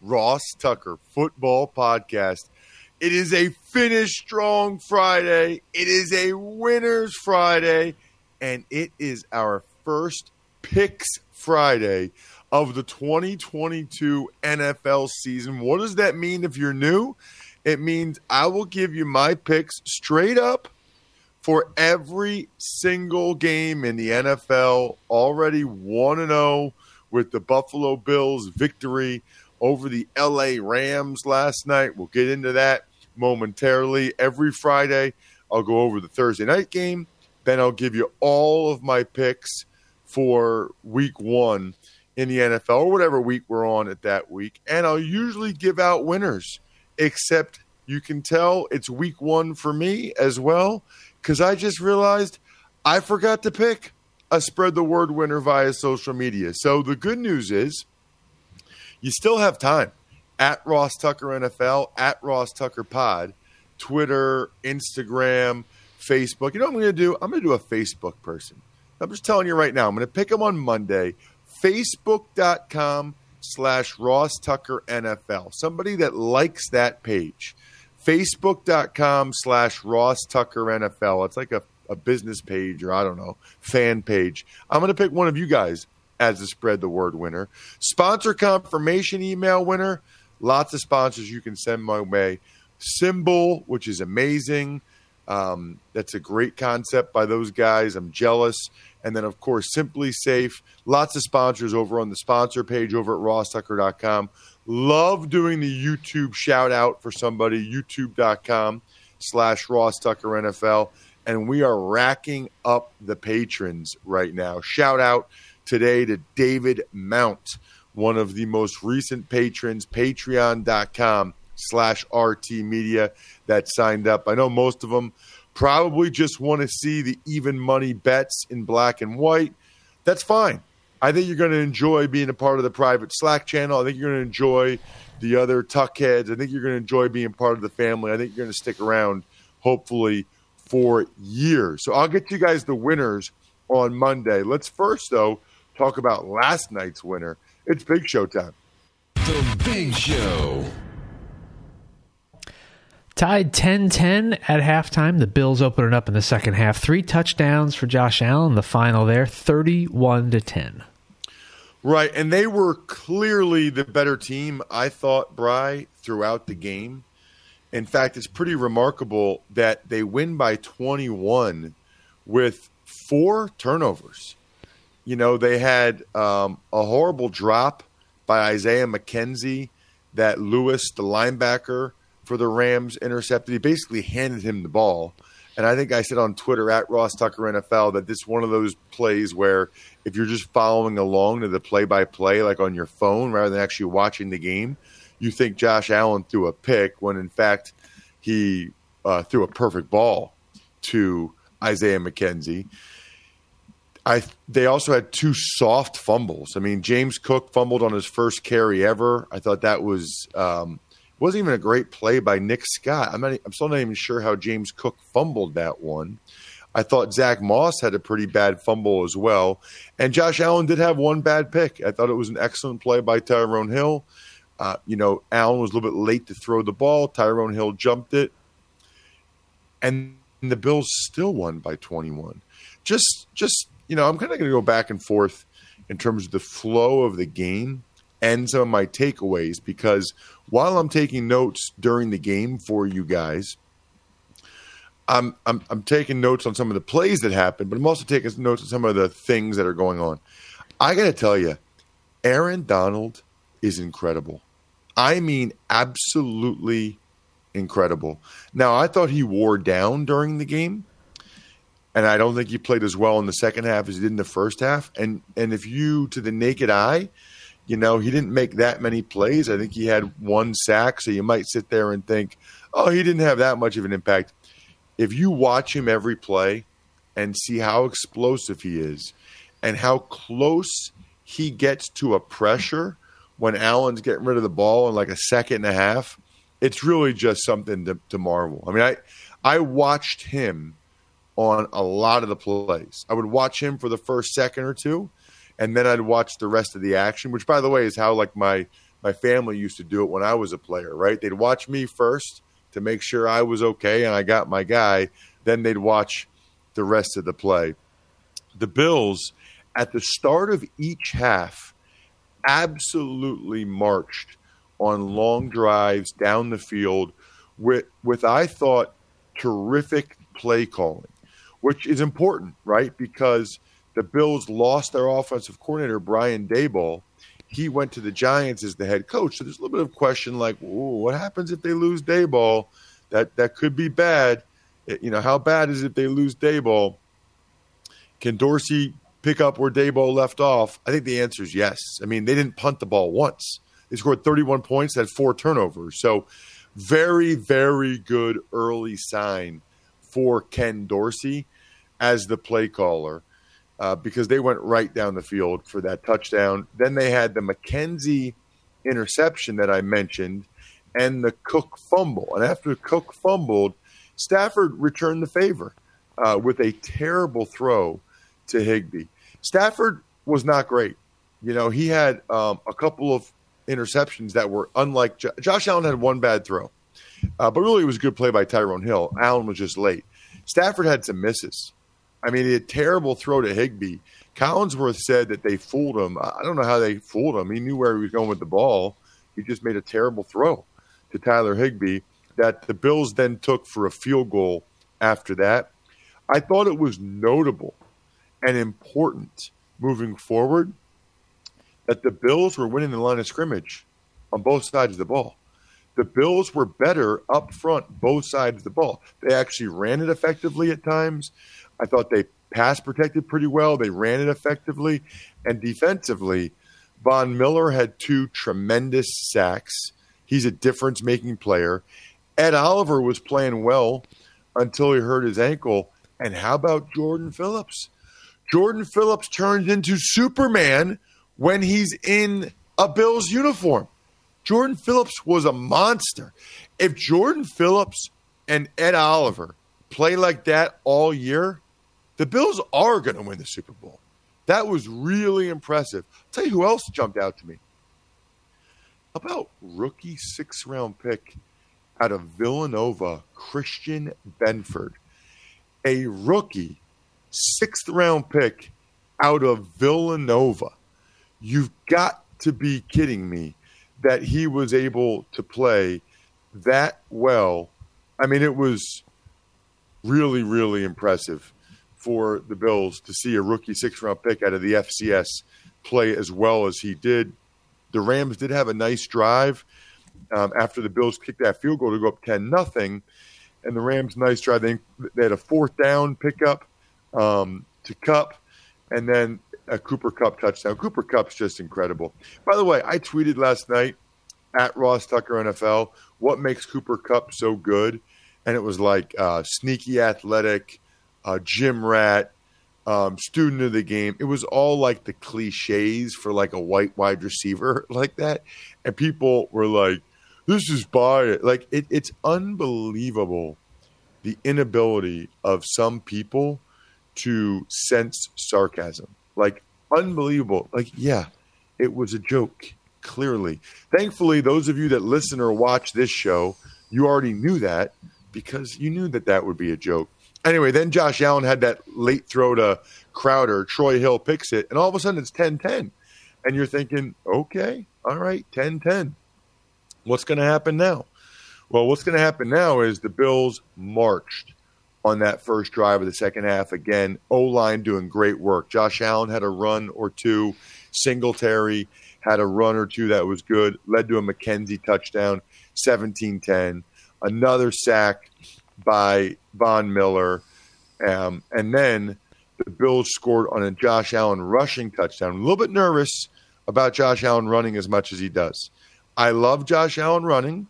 Ross Tucker Football Podcast. It is a finish strong Friday. It is a winners Friday. And it is our first picks Friday of the 2022 NFL season. What does that mean if you're new? It means I will give you my picks straight up for every single game in the NFL. Already 1 0 with the Buffalo Bills victory over the LA Rams last night. We'll get into that momentarily. Every Friday, I'll go over the Thursday night game. Then I'll give you all of my picks for week one in the NFL or whatever week we're on at that week. And I'll usually give out winners, except you can tell it's week one for me as well, because I just realized I forgot to pick a spread the word winner via social media. So the good news is you still have time at Ross Tucker NFL, at Ross Tucker Pod, Twitter, Instagram, Facebook. You know what I'm going to do? I'm going to do a Facebook person. I'm just telling you right now. I'm going to pick them on Monday. Facebook.com slash Ross Tucker NFL. Somebody that likes that page. Facebook.com slash Ross Tucker NFL. It's like a, a business page or I don't know, fan page. I'm going to pick one of you guys as the spread the word winner. Sponsor confirmation email winner. Lots of sponsors you can send my way. Symbol, which is amazing. Um, that's a great concept by those guys. I'm jealous. And then, of course, SimpliSafe. Lots of sponsors over on the sponsor page over at rosstucker.com. Love doing the YouTube shout out for somebody, youtube.com slash Ross NFL. And we are racking up the patrons right now. Shout out today to David Mount, one of the most recent patrons, patreon.com slash RT Media that signed up. I know most of them probably just want to see the even money bets in black and white. That's fine. I think you're going to enjoy being a part of the private Slack channel. I think you're going to enjoy the other tuckheads. I think you're going to enjoy being part of the family. I think you're going to stick around, hopefully, for years. So I'll get you guys the winners on Monday. Let's first, though, talk about last night's winner. It's Big Show time. The Big Show. Tied 10 10 at halftime. The Bills open it up in the second half. Three touchdowns for Josh Allen. The final there, 31 to 10. Right. And they were clearly the better team, I thought, Bry, throughout the game. In fact, it's pretty remarkable that they win by 21 with four turnovers. You know, they had um, a horrible drop by Isaiah McKenzie that Lewis, the linebacker for the Rams, intercepted. He basically handed him the ball. And I think I said on Twitter at Ross Tucker NFL that this is one of those plays where if you're just following along to the play by play, like on your phone, rather than actually watching the game, you think Josh Allen threw a pick when in fact he uh, threw a perfect ball to Isaiah McKenzie. I they also had two soft fumbles. I mean, James Cook fumbled on his first carry ever. I thought that was um, wasn't even a great play by Nick Scott. I'm not, I'm still not even sure how James Cook fumbled that one. I thought Zach Moss had a pretty bad fumble as well. And Josh Allen did have one bad pick. I thought it was an excellent play by Tyrone Hill. Uh, you know, Allen was a little bit late to throw the ball. Tyrone Hill jumped it. And the Bills still won by 21. Just, just you know, I'm kind of going to go back and forth in terms of the flow of the game and some of my takeaways because while I'm taking notes during the game for you guys, I'm, I'm I'm taking notes on some of the plays that happened, but I'm also taking notes on some of the things that are going on. I got to tell you, Aaron Donald is incredible. I mean, absolutely incredible. Now, I thought he wore down during the game, and I don't think he played as well in the second half as he did in the first half. And and if you, to the naked eye, you know, he didn't make that many plays. I think he had one sack, so you might sit there and think, oh, he didn't have that much of an impact if you watch him every play and see how explosive he is and how close he gets to a pressure when Allen's getting rid of the ball in like a second and a half, it's really just something to, to marvel. I mean, I I watched him on a lot of the plays. I would watch him for the first second or two, and then I'd watch the rest of the action. Which, by the way, is how like my my family used to do it when I was a player. Right? They'd watch me first, to make sure I was okay and I got my guy. Then they'd watch the rest of the play. The Bills, at the start of each half, absolutely marched on long drives down the field with, with I thought, terrific play calling, which is important, right? Because the Bills lost their offensive coordinator, Brian Daboll. he went to the Giants as the head coach. So there's a little bit of question like, what happens if they lose Daboll? That that could be bad. It, you know, how bad is it if they lose Daboll? Can Dorsey pick up where Daboll left off? I think the answer is yes. I mean, they didn't punt the ball once. They scored 31 points, had four turnovers. So very, very good early sign for Ken Dorsey as the play caller uh, because they went right down the field for that touchdown. Then they had the McKenzie interception that I mentioned and the Cook fumble. And after Cook fumbled, Stafford returned the favor uh, with a terrible throw to Higbee. Stafford was not great. You know, he had um, a couple of interceptions that were unlike jo- Josh Allen had one bad throw, uh, but really it was a good play by Tyrone Hill. Allen was just late. Stafford had some misses. I mean, he had a terrible throw to Higbee. Collinsworth said that they fooled him. I don't know how they fooled him. He knew where he was going with the ball. He just made a terrible throw to Tyler Higbee that the Bills then took for a field goal after that. I thought it was notable and important moving forward that the Bills were winning the line of scrimmage on both sides of the ball. The Bills were better up front, both sides of the ball. They actually ran it effectively at times. I thought they pass protected pretty well. They ran it effectively. And defensively, Von Miller had two tremendous sacks. He's a difference making player. Ed Oliver was playing well until he hurt his ankle. And how about Jordan Phillips? Jordan Phillips turns into Superman when he's in a Bills uniform. Jordan Phillips was a monster. If Jordan Phillips and Ed Oliver play like that all year, the Bills are going to win the Super Bowl. That was really impressive. I'll tell you who else jumped out to me. How about rookie six round pick out of Villanova, Christian Benford? A rookie sixth round pick out of Villanova. You've got to be kidding me that he was able to play that well. I mean, it was really, really impressive for the Bills to see a rookie six round pick out of the FCS play as well as he did. The Rams did have a nice drive um, after the Bills kicked that field goal to go up 10 nothing. And the Rams' nice drive, they, they had a fourth down pickup um, to Kupp, and then a Cooper Kupp touchdown. Cooper Kupp's just incredible. By the way, I tweeted last night at Ross Tucker NFL what makes Cooper Kupp so good, and it was like uh, sneaky athletic, uh, gym rat, um, student of the game. It was all like the cliches for like a white wide receiver like that, and people were like, "This is it." Like it, it's unbelievable the inability of some people to sense sarcasm. Like, unbelievable. Like, yeah, it was a joke, clearly. Thankfully, those of you that listen or watch this show, you already knew that because you knew that that would be a joke. Anyway, then Josh Allen had that late throw to Crowder. Troy Hill picks it, and all of a sudden it's 10 10. And you're thinking, okay, all right, 10 10. What's going to happen now? Well, what's going to happen now is the Bills marched on that first drive of the second half. Again, O line doing great work. Josh Allen had a run or two. Singletary had a run or two that was good, led to a McKenzie touchdown, 17 10. Another sack by Von Miller. Um, and then the Bills scored on a Josh Allen rushing touchdown. A little bit nervous about Josh Allen running as much as he does. I love Josh Allen running.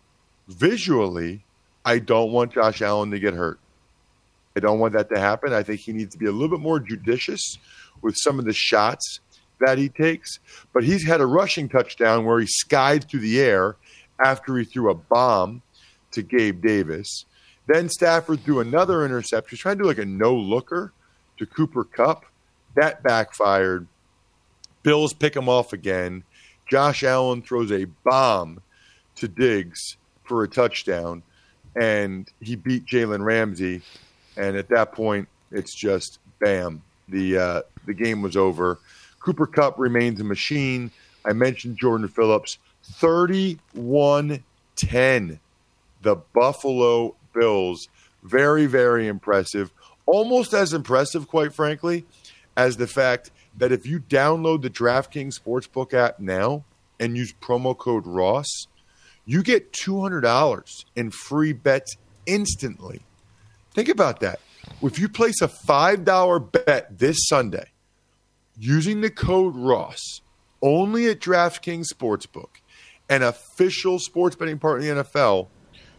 Visually, I don't want Josh Allen to get hurt. I don't want that to happen. I think he needs to be a little bit more judicious with some of the shots that he takes. But he's had a rushing touchdown where he skied through the air after he threw a bomb to Gabe Davis. Then Stafford threw another interception, He's trying to do like a no looker to Cooper Kupp. That backfired. Bills pick him off again. Josh Allen throws a bomb to Diggs for a touchdown, and he beat Jalen Ramsey. And at that point, it's just bam. The uh, the game was over. Cooper Kupp remains a machine. I mentioned Jordan Phillips, 31 10. The Buffalo Bills. Very, very impressive. Almost as impressive, quite frankly, as the fact that if you download the DraftKings Sportsbook app now and use promo code Ross, you get $200 in free bets instantly. Think about that. If you place a $5 bet this Sunday using the code Ross only at DraftKings Sportsbook, an official sports betting partner in the NFL,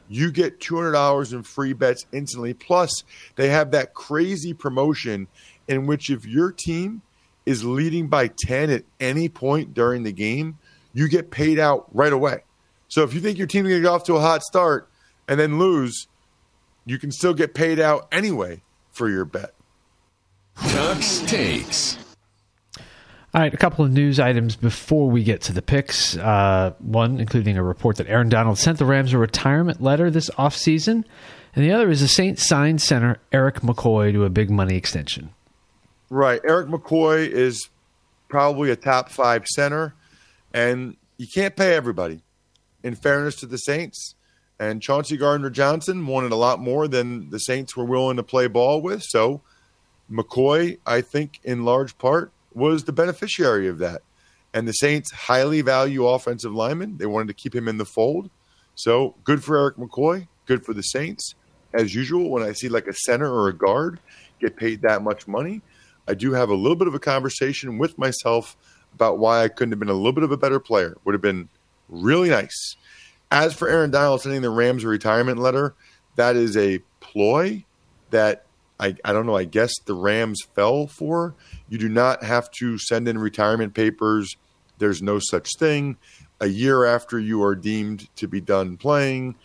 you get $200 in free bets instantly. Plus, they have that crazy promotion in which if your team is leading by 10 at any point during the game, you get paid out right away. So if you think your team is going to get off to a hot start and then lose, you can still get paid out anyway for your bet. Tux takes. All right, a couple of news items before we get to the picks. Uh, one, including a report that Aaron Donald sent the Rams a retirement letter this offseason. And the other is the Saints signed center Erik McCoy to a big money extension. Right. Erik McCoy is probably a top five center, and you can't pay everybody. In fairness to the Saints, and Chauncey Gardner Johnson wanted a lot more than the Saints were willing to play ball with. So McCoy, I think, in large part, was the beneficiary of that. And the Saints highly value offensive linemen. They wanted to keep him in the fold. So good for Erik McCoy, good for the Saints. As usual, when I see like a center or a guard get paid that much money, I do have a little bit of a conversation with myself about why I couldn't have been a little bit of a better player. Would have been really nice. As for Aaron Donald sending the Rams a retirement letter, that is a ploy that I, I don't know, I guess the Rams fell for. You do not have to send in retirement papers. There's no such thing. A year after you are deemed to be done playing,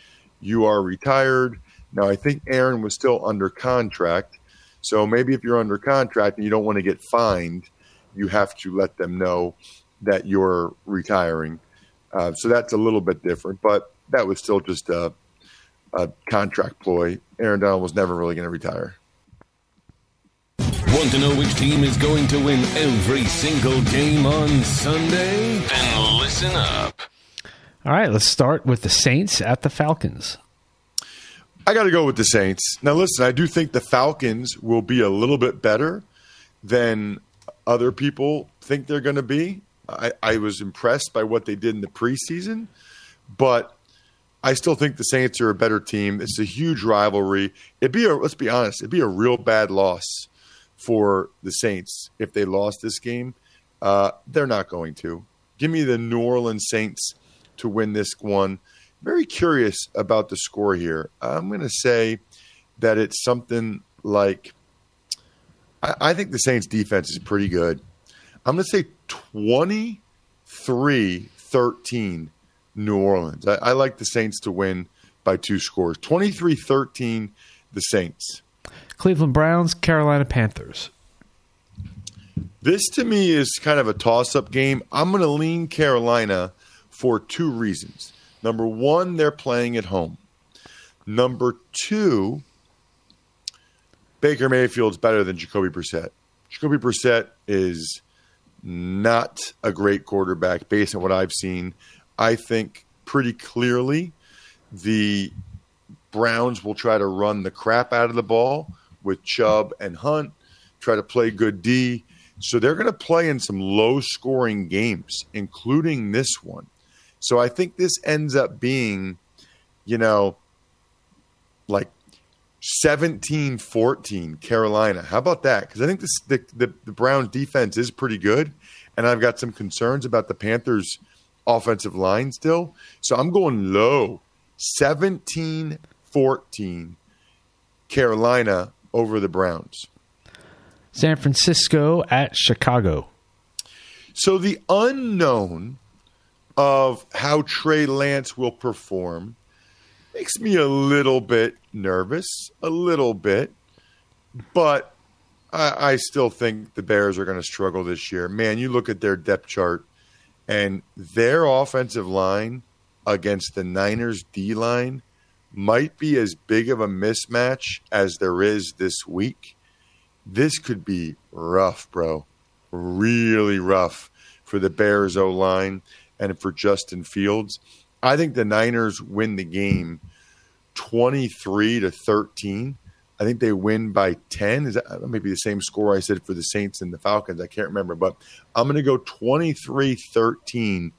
you are retired. Now, I think Aaron was still under contract. So maybe if you're under contract and you don't want to get fined, you have to let them know that you're retiring. Uh, so that's a little bit different, but that was still just a, a contract ploy. Aaron Donald was never really going to retire. Want to know which team is going to win every single game on Sunday? Then listen up. All right, let's start with the Saints at the Falcons. I got to go with the Saints. Now, listen, I do think the Falcons will be a little bit better than other people think they're going to be. I, I, was impressed by what they did in the preseason, but I still think the Saints are a better team. It's a huge rivalry. It'd be a let's be honest, it'd be a real bad loss for the Saints if they lost this game. Uh, they're not going to. Give me the New Orleans Saints to win this one. Very curious about the score here. I'm going to say that it's something like I, I think the Saints defense is pretty good. I'm going to say 23 13 New Orleans. I, I like the Saints to win by two scores 23 13 the Saints. Cleveland Browns, Carolina Panthers. This to me is kind of a toss up game. I'm going to lean Carolina for two reasons. Number one, they're playing at home. Number two, Baker Mayfield's better than Jacoby Brissett. Jacoby Brissett is not a great quarterback based on what I've seen. I think pretty clearly the Browns will try to run the crap out of the ball with Chubb and Hunt, try to play good D. So they're going to play in some low scoring games, including this one. So I think this ends up being, you know, like 17 14 Carolina. How about that? Because I think this, the, the, the Browns defense is pretty good. And I've got some concerns about the Panthers offensive line still. So I'm going low 17 14 Carolina over the Browns. San Francisco at Chicago. So the unknown of how Trey Lance will perform makes me a little bit nervous, a little bit, but I, I still think the Bears are going to struggle this year. Man, you look at their depth chart and their offensive line against the Niners D line might be as big of a mismatch as there is this week. This could be rough, bro. Really rough for the Bears O line and for Justin Fields. I think the Niners win the game 23 to 13. I think they win by 10. Is that maybe the same score I said for the Saints and the Falcons? I can't remember, but I'm going to go 23 13.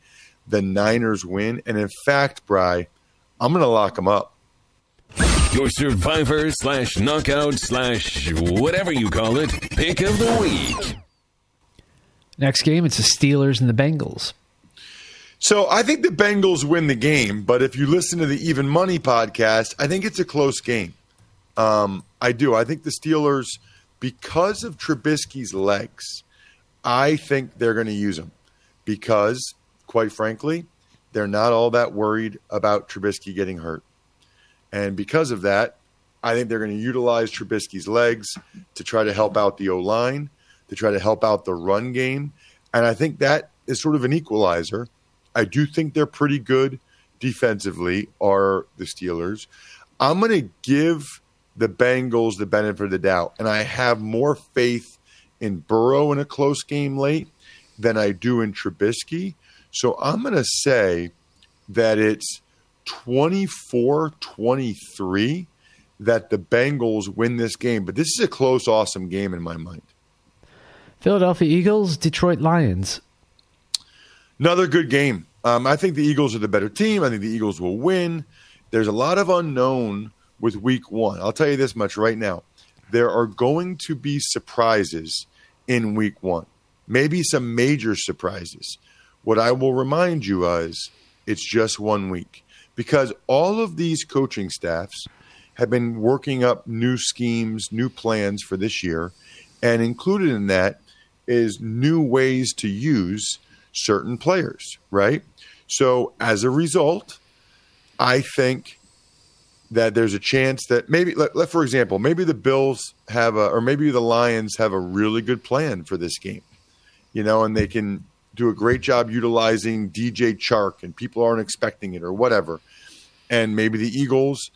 The Niners win. And in fact, Bry, I'm going to lock them up. Your survivor slash knockout slash whatever you call it pick of the week. Next game, it's the Steelers and the Bengals. So I think the Bengals win the game, but if you listen to the Even Money podcast, I think it's a close game. Um, I do. I think the Steelers, because of Trubisky's legs, I think they're going to use him because, quite frankly, they're not all that worried about Trubisky getting hurt. And because of that, I think they're going to utilize Trubisky's legs to try to help out the O line, to try to help out the run game. And I think that is sort of an equalizer. I do think they're pretty good defensively, are the Steelers. I'm going to give the Bengals the benefit of the doubt. And I have more faith in Burrow in a close game late than I do in Trubisky. So I'm going to say that it's 24 23 that the Bengals win this game. But this is a close, awesome game in my mind. Philadelphia Eagles, Detroit Lions. Another good game. Um, I think the Eagles are the better team. I think the Eagles will win. There's a lot of unknown with week one. I'll tell you this much right now. There are going to be surprises in week one, maybe some major surprises. What I will remind you is it's just one week because all of these coaching staffs have been working up new schemes, new plans for this year. And included in that is new ways to use certain players, right? So as a result, I think that there's a chance that maybe, let, let, for example, maybe the Bills have a, or maybe the Lions have a really good plan for this game, you know, and they can do a great job utilizing DJ Chark and people aren't expecting it or whatever. And maybe the Eagles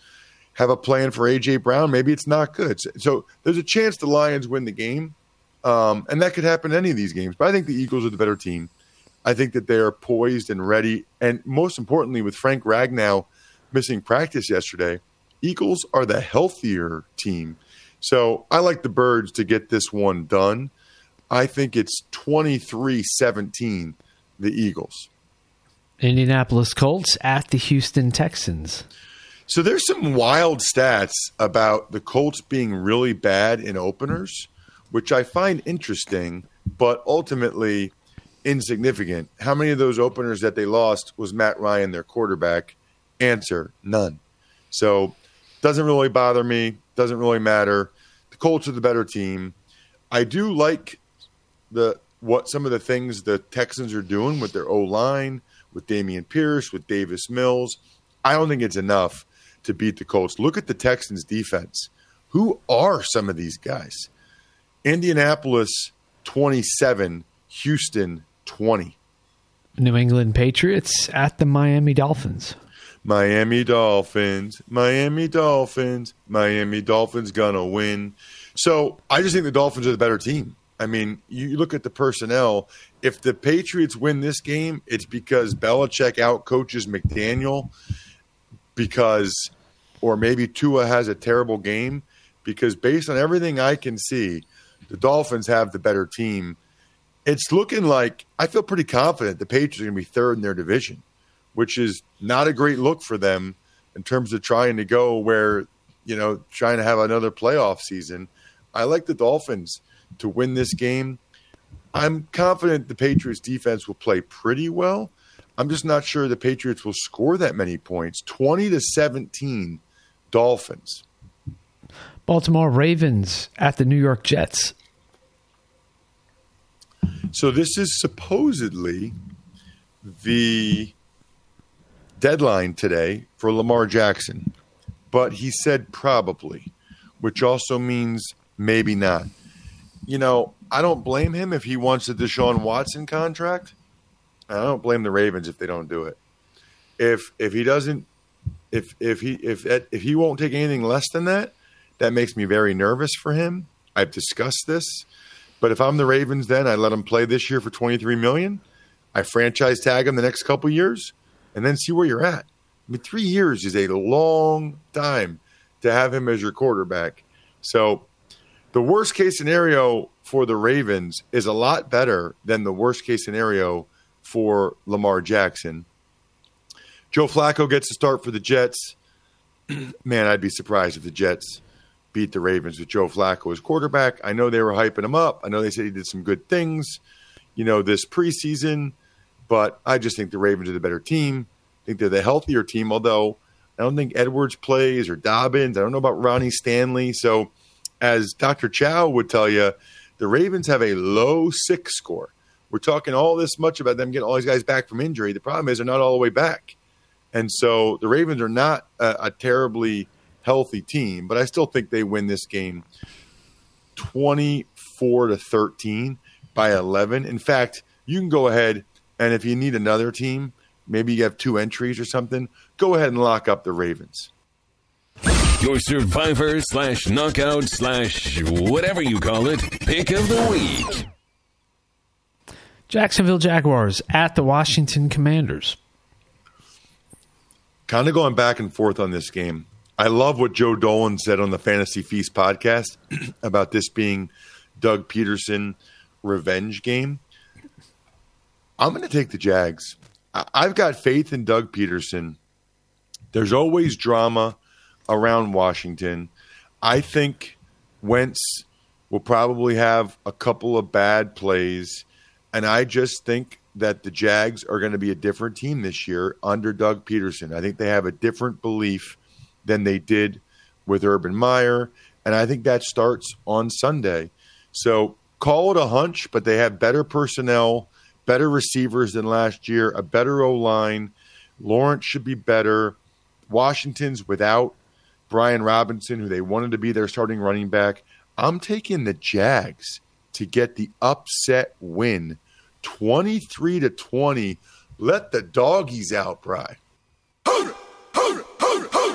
have a plan for AJ Brown. Maybe it's not good. So, so there's a chance the Lions win the game. Um, and that could happen in any of these games. But I think the Eagles are the better team. I think that they are poised and ready. And most importantly, with Frank Ragnow missing practice yesterday, Eagles are the healthier team. So I like the Birds to get this one done. I think it's 23 17, the Eagles. Indianapolis Colts at the Houston Texans. So there's some wild stats about the Colts being really bad in openers, which I find interesting, but ultimately insignificant. How many of those openers that they lost was Matt Ryan, their quarterback? Answer none. So doesn't really bother me. Doesn't really matter. The Colts are the better team. I do like the what some of the things the Texans are doing with their O line, with Dameon Pierce, with Davis Mills. I don't think it's enough to beat the Colts. Look at the Texans defense. Who are some of these guys? Indianapolis 27, Houston 20. New England Patriots at the Miami Dolphins. Miami Dolphins, Miami Dolphins, Miami Dolphins gonna win. So I just think the Dolphins are the better team. I mean, you look at the personnel. If the Patriots win this game, it's because Belichick out coaches McDaniel because, or maybe Tua has a terrible game because based on everything I can see, the Dolphins have the better team. It's looking like I feel pretty confident the Patriots are going to be third in their division, which is not a great look for them in terms of trying to go where, you know, trying to have another playoff season. I like the Dolphins to win this game. I'm confident the Patriots defense will play pretty well. I'm just not sure the Patriots will score that many points. 20 to 17 Dolphins. Baltimore Ravens at the New York Jets. So this is supposedly the deadline today for Lamar Jackson, but he said probably, which also means maybe not. You know, I don't blame him if he wants a Deshaun Watson contract. I don't blame the Ravens if they don't do it. If if he doesn't, if if he if if he won't take anything less than that, that makes me very nervous for him. I've discussed this, but if I'm the Ravens, then I let him play this year for 23 million. I franchise tag him the next couple years, and then see where you're at. I mean, three years is a long time to have him as your quarterback. So, the worst case scenario for the Ravens is a lot better than the worst case scenario for Lamar Jackson. Joe Flacco gets to start for the Jets. Man, I'd be surprised if the Jets beat the Ravens with Joe Flacco as quarterback. I know they were hyping him up. I know they said he did some good things, you know, this preseason, but I just think the Ravens are the better team. I think they're the healthier team, although I don't think Edwards plays or Dobbins. I don't know about Ronnie Stanley. So, as Dr. Chow would tell you, the Ravens have a low six score. We're talking all this much about them getting all these guys back from injury. The problem is they're not all the way back. And so the Ravens are not a, a terribly healthy team, but I still think they win this game 24 to 13 by 11. In fact, you can go ahead and if you need another team, maybe you have two entries or something, go ahead and lock up the Ravens. Your survivor slash knockout slash whatever you call it pick of the week. Jacksonville Jaguars at the Washington Commanders. Kind of going back and forth on this game. I love what Joe Dolan said on the Fantasy Feast podcast about this being Doug Pederson revenge game. I'm going to take the Jags. I've got faith in Doug Pederson. There's always drama around Washington. I think Wentz will probably have a couple of bad plays, and I just think that the Jags are going to be a different team this year under Doug Pederson. I think they have a different belief than they did with Urban Meyer, and I think that starts on Sunday. So call it a hunch, but they have better personnel, better receivers than last year, a better O line. Lawrence should be better. Washington's without Brian Robinson, who they wanted to be their starting running back. I'm taking the Jags to get the upset win 23 to 20. Let the doggies out, Bry.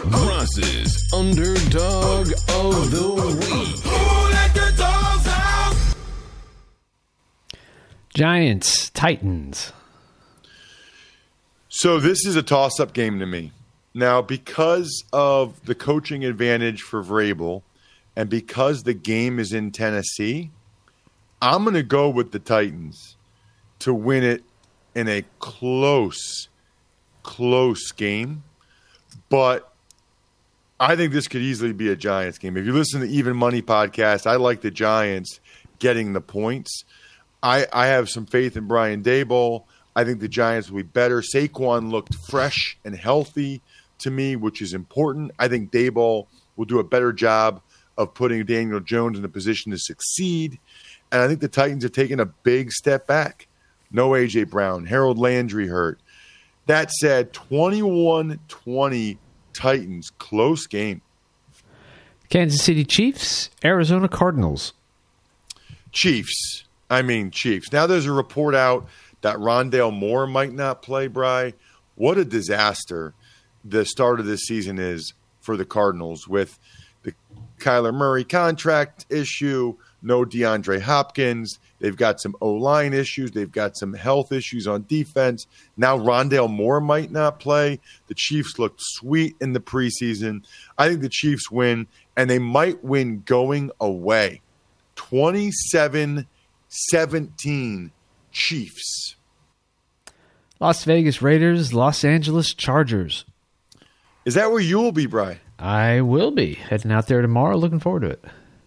Ross's underdog of the week. Giants, Titans. So this is a toss-up game to me. Now, because of the coaching advantage for Vrabel, and because the game is in Tennessee, I'm going to go with the Titans to win it in a close, close game. But I think this could easily be a Giants game. If you listen to Even Money podcast, I like the Giants getting the points. I, I have some faith in Brian Daboll. I think the Giants will be better. Saquon looked fresh and healthy to me, which is important. I think Daboll will do a better job of putting Daniel Jones in a position to succeed. And I think the Titans have taken a big step back. No AJ Brown, Harold Landry hurt. That said, 21 20 Titans, close game. Kansas City Chiefs, Arizona Cardinals. Chiefs. I mean, Chiefs. Now there's a report out that Rondale Moore might not play, Bry. What a disaster the start of this season is for the Cardinals with Kyler Murray contract issue, no DeAndre Hopkins. They've got some O line issues. They've got some health issues on defense. Now Rondale Moore might not play. The Chiefs looked sweet in the preseason. I think the Chiefs win, and they might win going away. 27 17 Chiefs. Las Vegas Raiders, Los Angeles Chargers. Is that where you will be, Bry? I will be heading out there tomorrow. Looking forward to it.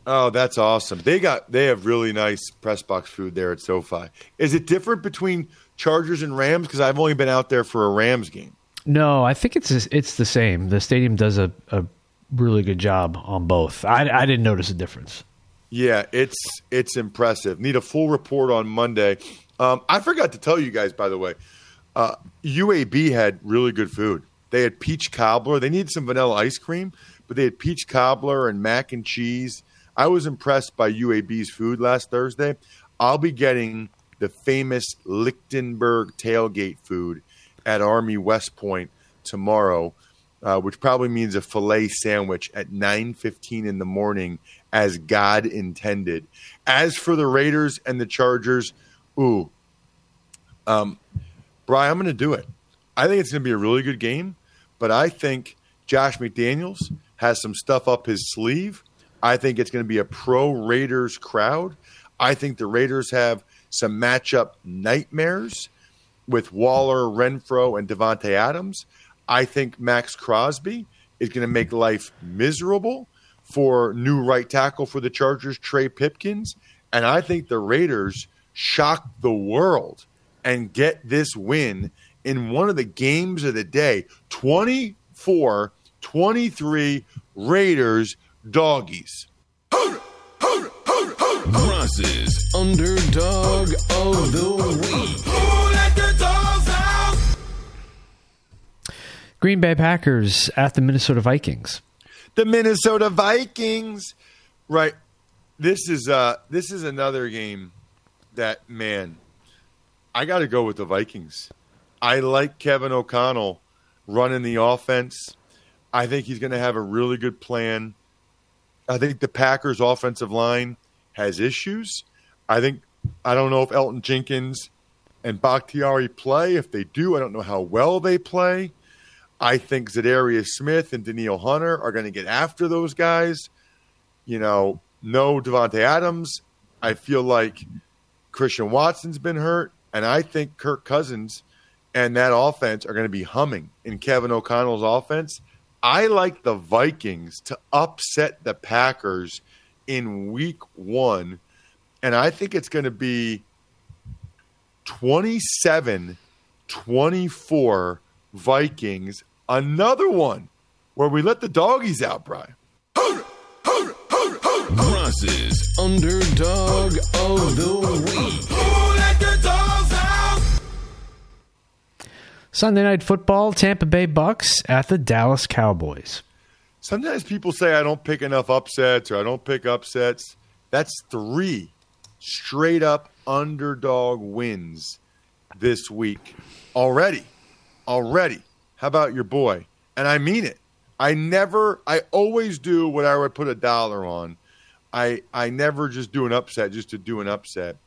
Oh, that's awesome. They got they have really nice press box food there at SoFi. Is it different between Chargers and Rams? Because I've only been out there for a Rams game. No, I think it's it's the same. The stadium does a, a really good job on both. I, I didn't notice a difference. Yeah, it's it's impressive. Need a full report on Monday. Um, I forgot to tell you guys, by the way, uh, UAB had really good food. They had peach cobbler. They needed some vanilla ice cream, but they had peach cobbler and mac and cheese. I was impressed by UAB's food last Thursday. I'll be getting the famous Lichtenberg tailgate food at Army West Point tomorrow, uh, which probably means a filet sandwich at 9:15 in the morning, as God intended. As for the Raiders and the Chargers, ooh, um, Brian, I'm going to do it. I think it's going to be a really good game, but I think Josh McDaniels has some stuff up his sleeve. I think it's going to be a pro Raiders crowd. I think the Raiders have some matchup nightmares with Waller, Renfrow, and Davante Adams. I think Maxx Crosby is going to make life miserable for new right tackle for the Chargers, Trey Pipkins. And I think the Raiders shock the world and get this win in one of the games of the day 24 23 Raiders doggies. Ross's underdog of the week. Green Bay Packers at the Minnesota Vikings. The Minnesota Vikings. Right. This is uh this is another game that man I got to go with the Vikings. I like Kevin O'Connell running the offense. I think he's going to have a really good plan. I think the Packers offensive line has issues. I think I don't know if Elgton Jenkins and Bakhtiari play. If they do, I don't know how well they play. I think Za'Darius Smith and Danielle Hunter are going to get after those guys. You know, no Davante Adams. I feel like Christian Watson's been hurt, and I think Kirk Cousins and that offense are going to be humming in Kevin O'Connell's offense. I like the Vikings to upset the Packers in week one, and I think it's going to be 27 24 Vikings. Another one where we let the doggies out, Brian. Ross's underdog of the week. Sunday night football, Tampa Bay Bucks at the Dallas Cowboys. Sometimes people say I don't pick enough upsets or I don't pick upsets. That's three straight up underdog wins this week already. Already. How about your boy? And I mean it. I never I always do what I would put a dollar on. I I never just do an upset just to do an upset.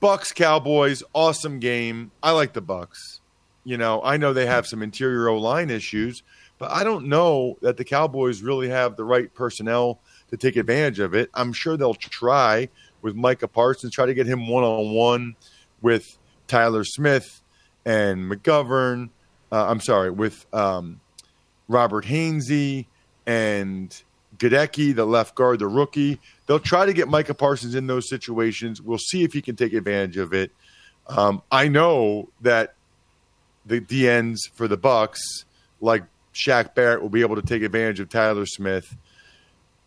Bucks Cowboys, awesome game. I like the Bucks. You know, I know they have some interior O line issues, but I don't know that the Cowboys really have the right personnel to take advantage of it. I'm sure they'll try with Micah Parsons, try to get him one on one with Tyler Smith and McGovern. Uh, I'm sorry, with um, Robert Hainsey and Goedeke, the left guard, the rookie. They'll try to get Micah Parsons in those situations. We'll see if he can take advantage of it. Um, I know that the DNs for the Bucks, like Shaq Barrett, will be able to take advantage of Tyler Smith.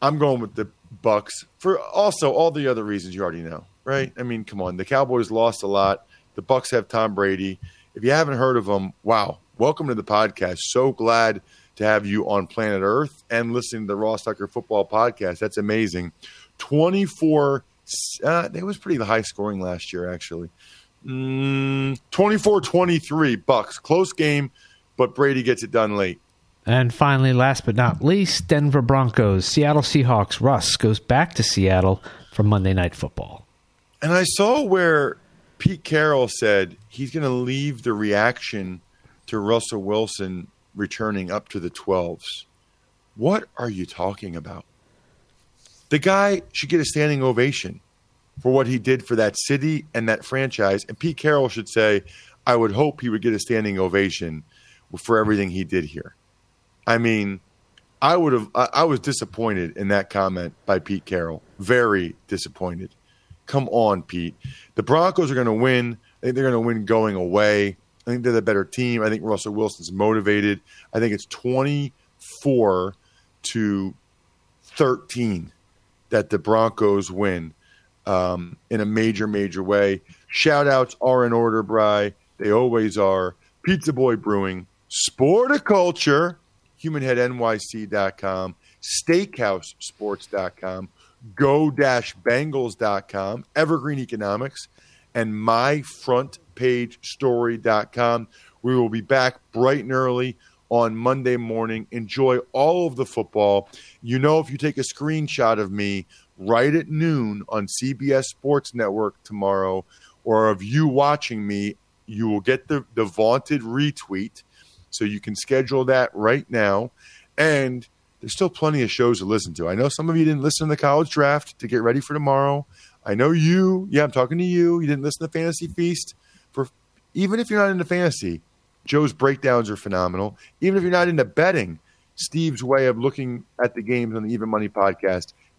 I'm going with the Bucks for also all the other reasons you already know, right? I mean, come on, the Cowboys lost a lot. The Bucks have Tom Brady. If you haven't heard of them, wow, welcome to the podcast. So glad to have you on planet Earth and listening to the Ross Tucker Football Podcast. That's amazing. 24, uh, it was pretty high scoring last year, actually. Mm, 24 23 Bucks. Close game, but Brady gets it done late. And finally, last but not least, Denver Broncos, Seattle Seahawks. Russ goes back to Seattle for Monday Night Football. And I saw where Pete Carroll said he's going to leave the reaction to Russell Wilson returning up to the 12s. What are you talking about? The guy should get a standing ovation for what he did for that city and that franchise. And Pete Carroll should say, I would hope he would get a standing ovation for everything he did here. I mean, I would have, I was disappointed in that comment by Pete Carroll. Very disappointed. Come on, Pete. The Broncos are going to win. I think they're going to win going away. I think they're the better team. I think Russell Wilson's motivated. I think it's 24 to 13 that the Broncos win um, in a major, major way. Shout outs are in order, Bry. They always are. Pizza Boy Brewing, Sporticulture, HumanHeadNYC.com, SteakhouseSports.com, Go-Bengals.com, Evergreen Economics, and MyFrontPageStory.com. We will be back bright and early on Monday morning. Enjoy all of the football. You know, if you take a screenshot of me right at noon on CBS Sports Network tomorrow, or of you watching me, you will get the, the vaunted retweet. So you can schedule that right now. And there's still plenty of shows to listen to. I know some of you didn't listen to the college draft to get ready for tomorrow. I know you, yeah, I'm talking to you. You didn't listen to Fantasy Feast. For even if you're not into fantasy, Joe's breakdowns are phenomenal. Even if you're not into betting, Steve's way of looking at the games on the Even Money podcast